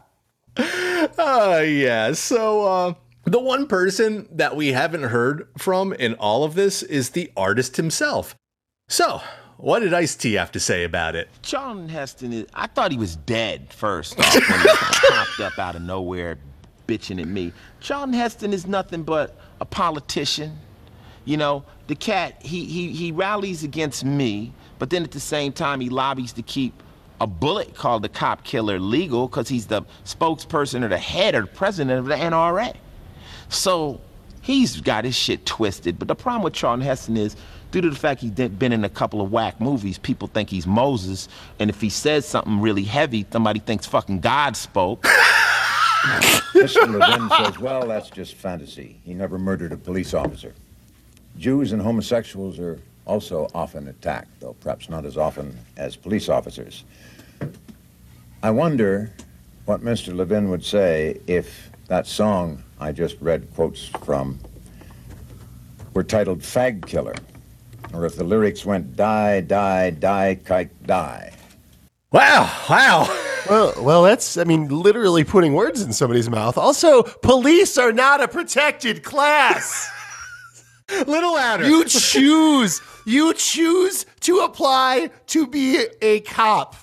yeah, so uh, the one person that we haven't heard from in all of this is the artist himself. So, what did Ice T have to say about it? Charlton Heston is. I thought he was dead first off when he popped up out of nowhere, bitching at me. Charlton Heston is nothing but a politician. You know, the cat. He he he rallies against me, but then at the same time he lobbies to keep a bullet called the cop killer legal because he's the spokesperson or the head or the president of the NRA. So he's got his shit twisted. But the problem with Charlton Heston is, due to the fact he's been in a couple of whack movies, people think he's Moses. And if he says something really heavy, somebody thinks fucking God spoke. Mr. Levin says, well, that's just fantasy. He never murdered a police officer. Jews and homosexuals are also often attacked, though perhaps not as often as police officers. I wonder what Mr. Levin would say if that song I just read quotes from were titled Fag Killer, or if the lyrics went die, die, die, kike, die. Wow, wow. Well, well, that's, I mean, literally putting words in somebody's mouth. Also, police are not a protected class. Little louder. You choose, you choose to apply to be a cop.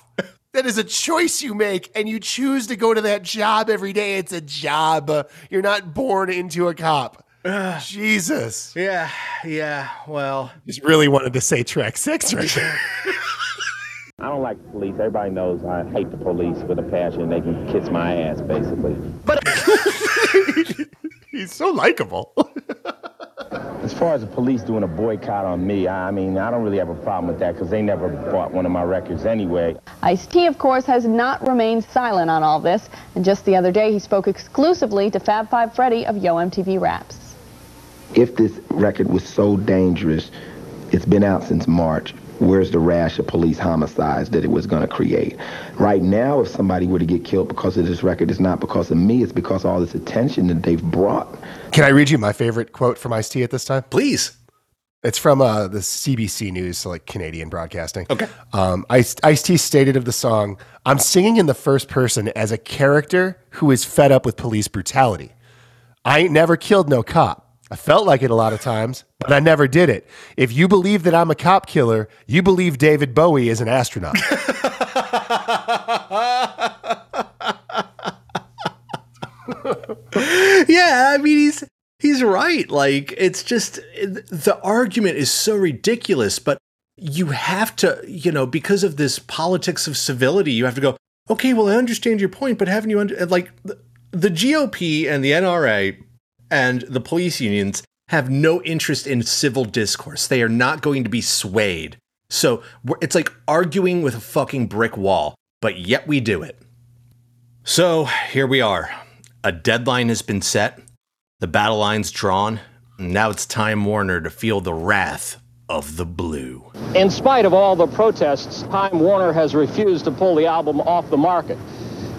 That is a choice you make, and you choose to go to that job every day. It's a job. You're not born into a cop. Jesus. Yeah, yeah, well. Just really wanted to say track six right there. I don't like the police. Everybody knows I hate the police with a passion. They can kiss my ass, basically. But he's so likable. As far as the police doing a boycott on me, I mean, I don't really have a problem with that because they never bought one of my records anyway. Ice T, of course, has not remained silent on all this, and just the other day he spoke exclusively to Fab Five Freddy of Yo MTV Raps. If this record was so dangerous, it's been out since March. Where's the rash of police homicides that it was going to create? Right now, if somebody were to get killed because of this record, it's not because of me, it's because of all this attention that they've brought. Can I read you my favorite quote from Ice T at this time? Please. It's from uh, the CBC News, so like Canadian broadcasting. Okay. Um, Ice T stated of the song, I'm singing in the first person as a character who is fed up with police brutality. I ain't never killed no cop. I felt like it a lot of times, but I never did it. If you believe that I'm a cop killer, you believe David Bowie is an astronaut. yeah, I mean he's he's right. Like it's just the argument is so ridiculous, but you have to, you know, because of this politics of civility, you have to go, "Okay, well I understand your point, but haven't you under like the, the GOP and the NRA and the police unions have no interest in civil discourse. They are not going to be swayed. So it's like arguing with a fucking brick wall, but yet we do it. So here we are. A deadline has been set, the battle line's drawn, and now it's Time Warner to feel the wrath of the blue. In spite of all the protests, Time Warner has refused to pull the album off the market.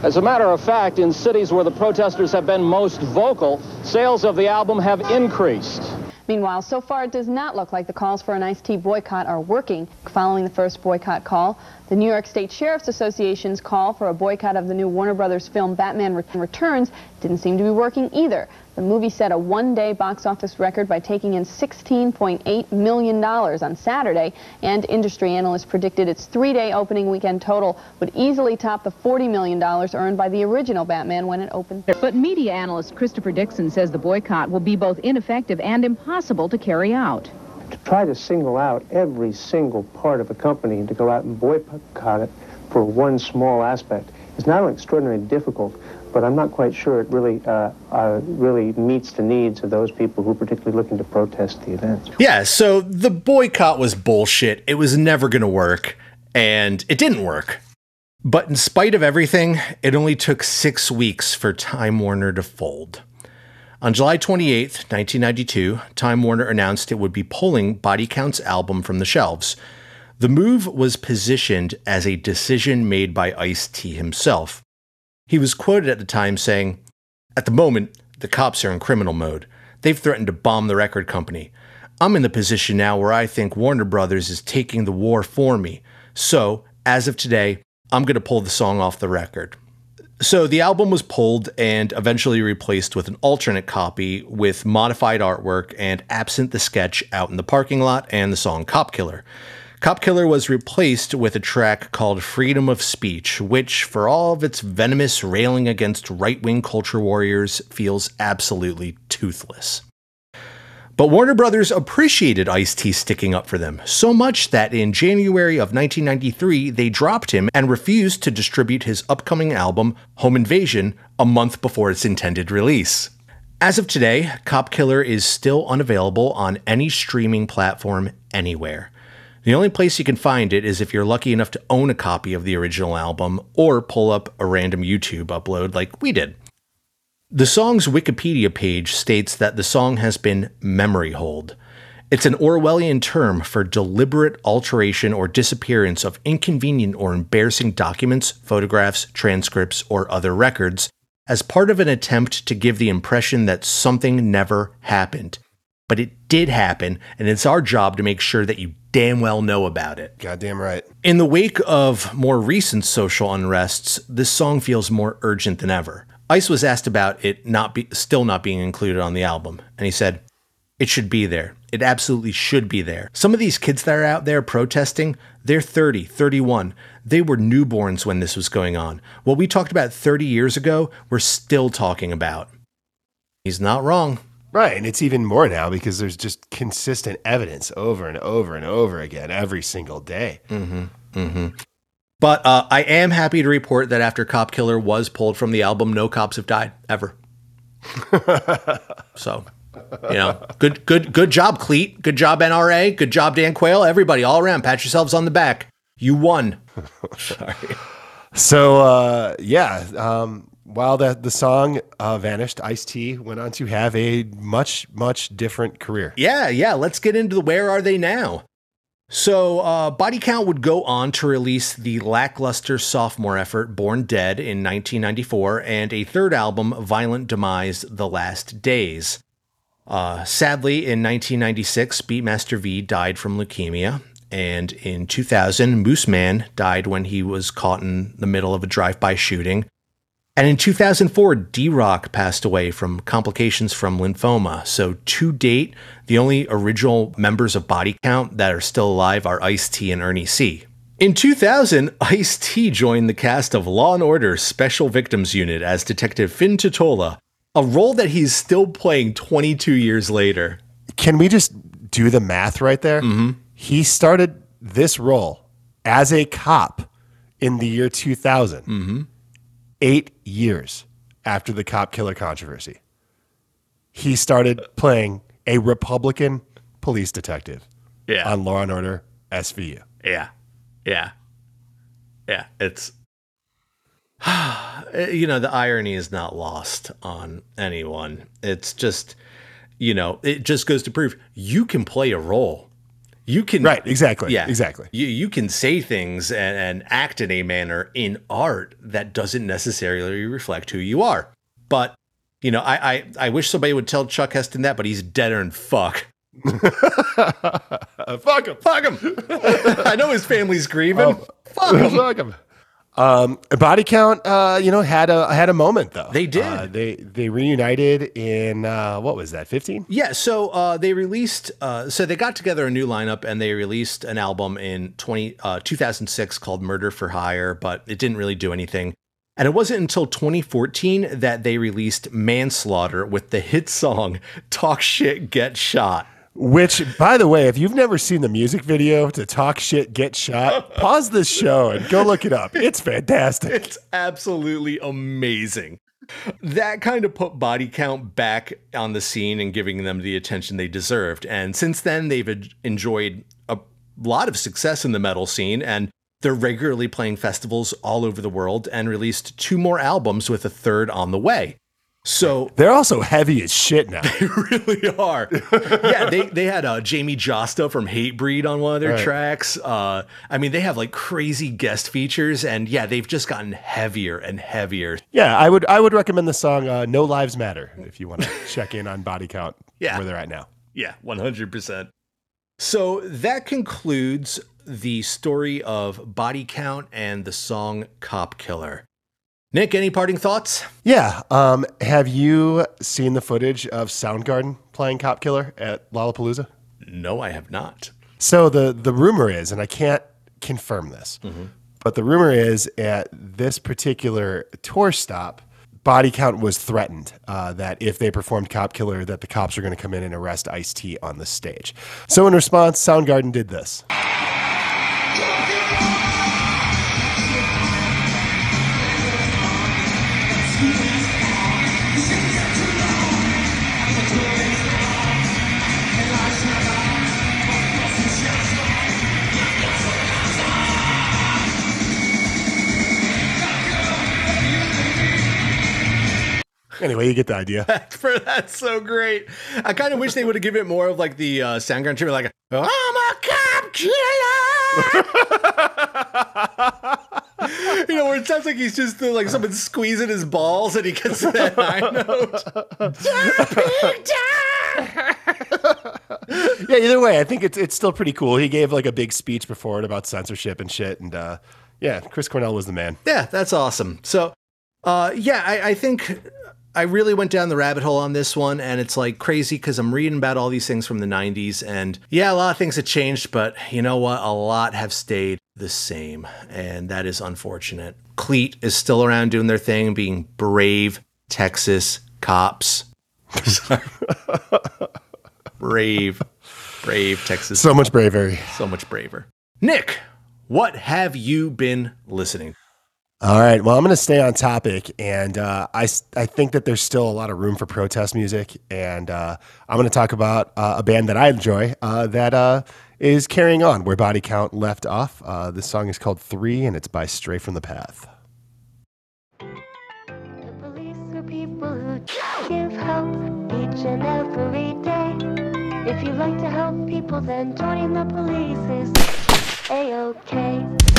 As a matter of fact, in cities where the protesters have been most vocal, sales of the album have increased. Meanwhile, so far it does not look like the calls for an Ice T boycott are working. Following the first boycott call, the New York State Sheriff's Association's call for a boycott of the new Warner Brothers film Batman Returns didn't seem to be working either. The movie set a one-day box office record by taking in $16.8 million on Saturday, and industry analysts predicted its three-day opening weekend total would easily top the $40 million earned by the original Batman when it opened. But media analyst Christopher Dixon says the boycott will be both ineffective and impossible to carry out. to try to single out every single part of a company and to go out and boycott it for one small aspect is not only extraordinarily difficult, but I'm not quite sure it really uh, uh, really meets the needs of those people who are particularly looking to protest the events. Yeah, so the boycott was bullshit. It was never going to work, and it didn't work. But in spite of everything, it only took six weeks for Time Warner to fold. On July 28, 1992, Time Warner announced it would be pulling Body Count's album from the shelves. The move was positioned as a decision made by Ice T himself. He was quoted at the time saying, At the moment, the cops are in criminal mode. They've threatened to bomb the record company. I'm in the position now where I think Warner Brothers is taking the war for me. So, as of today, I'm going to pull the song off the record. So the album was pulled and eventually replaced with an alternate copy with modified artwork and absent the sketch out in the parking lot and the song Cop Killer. Cop Killer was replaced with a track called Freedom of Speech, which, for all of its venomous railing against right wing culture warriors, feels absolutely toothless. But Warner Brothers appreciated Ice T sticking up for them, so much that in January of 1993, they dropped him and refused to distribute his upcoming album, Home Invasion, a month before its intended release. As of today, Cop Killer is still unavailable on any streaming platform anywhere. The only place you can find it is if you're lucky enough to own a copy of the original album or pull up a random YouTube upload like we did. The song's Wikipedia page states that the song has been memory holed. It's an Orwellian term for deliberate alteration or disappearance of inconvenient or embarrassing documents, photographs, transcripts, or other records as part of an attempt to give the impression that something never happened. But it did happen, and it's our job to make sure that you damn well know about it. Goddamn right. In the wake of more recent social unrests, this song feels more urgent than ever. Ice was asked about it not be, still not being included on the album, and he said, "It should be there. It absolutely should be there. Some of these kids that are out there protesting, they're 30, 31. They were newborns when this was going on. What we talked about 30 years ago, we're still talking about." He's not wrong. Right. And it's even more now because there's just consistent evidence over and over and over again every single day. Mm-hmm. Mm-hmm. But uh, I am happy to report that after Cop Killer was pulled from the album, no cops have died ever. so, you know, good, good, good job, Cleat. Good job, NRA. Good job, Dan Quayle. Everybody, all around, pat yourselves on the back. You won. Sorry. So, uh, yeah, um, while the, the song uh, vanished, Ice T went on to have a much, much different career. Yeah, yeah. Let's get into the where are they now. So, uh, Body Count would go on to release the lackluster sophomore effort Born Dead in 1994 and a third album, Violent Demise The Last Days. Uh, sadly, in 1996, Beatmaster V died from leukemia. And in 2000, Mooseman died when he was caught in the middle of a drive by shooting. And in 2004, D-Roc passed away from complications from lymphoma. So, to date, the only original members of Body Count that are still alive are Ice T and Ernie C. In 2000, Ice T joined the cast of Law and Order Special Victims Unit as Detective Fin Tutuola, a role that he's still playing 22 years later. Can we just do the math right there? Mm-hmm. He started this role as a cop in the year 2000. Mm-hmm. Eight years after the cop killer controversy, he started playing a Republican police detective Yeah. on Law and Order SVU. Yeah. Yeah. Yeah. It's, eh, you know, the irony is not lost on anyone. It's just, you know, it just goes to prove you can play a role. You can. Right, exactly, Yeah. exactly. You, you can say things and, and act in a manner in art that doesn't necessarily reflect who you are. But, you know, I, I, I wish somebody would tell Chuck Heston that, but he's deader than fuck. fuck him. Fuck him. I know his family's grieving. Oh. fuck him. Fuck him. Um, Body Count, uh, you know, had a had a moment though. They did. Uh, they they reunited in uh, what was that? Fifteen. Yeah, so uh, they released, uh, so they got together a new lineup and they released an album in 20, uh, 2006 called Murder for Hire, but it didn't really do anything. And it wasn't until 2014 that they released Manslaughter with the hit song Talk Shit, Get Shot. Which, by the way, if you've never seen the music video to "Talk Shit, Get Shot," pause this show and go look it up. It's fantastic. It's absolutely amazing. That kind of put body count back on the scene and giving them the attention they deserved. And since then, they've enjoyed a lot of success in the metal scene and they're regularly playing festivals all over the world and released two more albums with a third on the way. So They're also heavy as shit now. they really are. yeah, they they had uh, Jamie Jasta from Hatebreed on one of their Right. tracks. Uh, I mean, they have like crazy guest features, and yeah, they've just gotten heavier and heavier. Yeah, I would I would recommend the song uh, "No Lives Matter" if you want to check in on Body Count. Yeah. where they're at now. Yeah, 100%. So that concludes the story of Body Count and the song Cop Killer. Nick, any parting thoughts? Yeah. Um, have you seen the footage of Soundgarden playing Cop Killer at Lollapalooza? No, I have not. So the the rumor is, and I can't confirm this, but the rumor is at this particular tour stop, body count was threatened uh, that if they performed Cop Killer, that the cops are going to come in and arrest Ice T on the stage. So in response, Soundgarden did this. Anyway, you get the idea. For that's so great. I kind of wish they would have given it more of like the uh, Soundgarden treatment, like I'm a cop killer. you know, where it sounds like he's just uh, like someone squeezing his balls and he gets that high note. yeah, either way, I think it's it's still pretty cool. He gave like a big speech before it about censorship and shit, and uh, yeah, Chris Cornell was the man. Yeah, that's awesome. So, uh, yeah, I, I think I really went down the rabbit hole on this one, and it's like crazy because I'm reading about all these things from the 90s, and yeah, a lot of things have changed, but you know what? A lot have stayed the same, and that is unfortunate. Cleat is still around doing their thing, being brave Texas cops. brave, brave Texas. So much bravery. So much braver. Nick, what have you been listening? All right. Well, I'm going to stay on topic, and uh, I I think that there's still a lot of room for protest music, and uh, I'm going to talk about uh, a band that I enjoy uh, that uh, is carrying on where Body Count left off. Uh, this song is called Three, and it's by Stray from the Path. Police are people who give hope each and every day. If you like to help people, then joining the police is a-okay. Block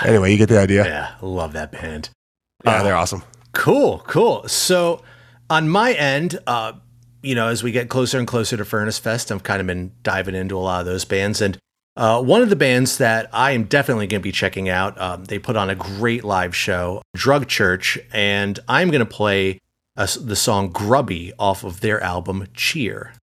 God. Anyway, you get the idea. Yeah, love that band. Yeah, they're awesome. Cool, cool. So on my end, uh, you know, as we get closer and closer to Furnace Fest, I've kind of been diving into a lot of those bands. And uh, one of the bands that I am definitely going to be checking out, um, they put on a great live show, Drug Church, and I'm going to play uh, the song Grubby off of their album Cheer.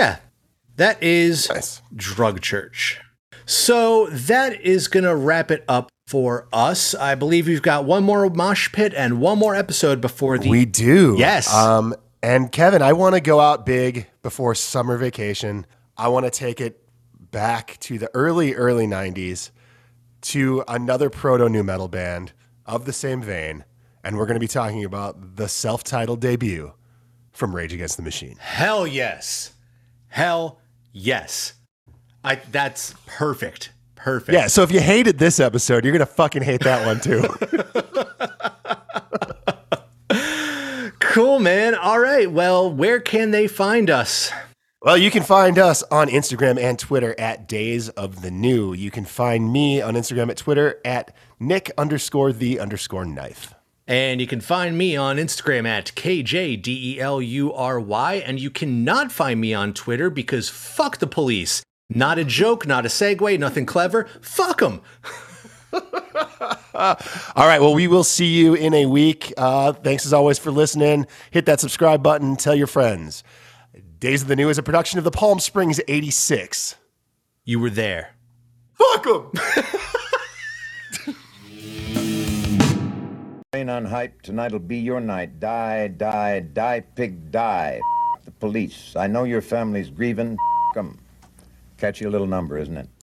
Yeah, that is Drug Church. So that is gonna wrap it up for us. I believe we've got one more mosh pit and one more episode before the We do. Yes. Um, and Kevin, I want to go out big before summer vacation. I want to take it back to the early, early 90s to another proto nu metal band of the same vein. And we're going to be talking about the self titled debut from Rage Against the Machine. Hell yes. Hell yes. I that's perfect. Perfect. Yeah, so if you hated this episode, you're going to fucking hate that one too. Cool, man. All right. Well, where can they find us? Well, you can find us on Instagram and Twitter at Days of the New. You can find me on Instagram at Twitter at Nick underscore the underscore knife. And you can find me on Instagram at KJDELURY. And you cannot find me on Twitter because fuck the police. Not a joke, not a segue, nothing clever. Fuck them. All right. Well, we will see you in a week. Uh, thanks as always for listening. Hit that subscribe button. Tell your friends. Days of the New is a production of the Palm Springs 86. You were there. Fuck them. on hype, tonight'll be your night. Die, die, die, pig, die. The police. I know your family's grieving. 'em. Catchy little number, isn't it?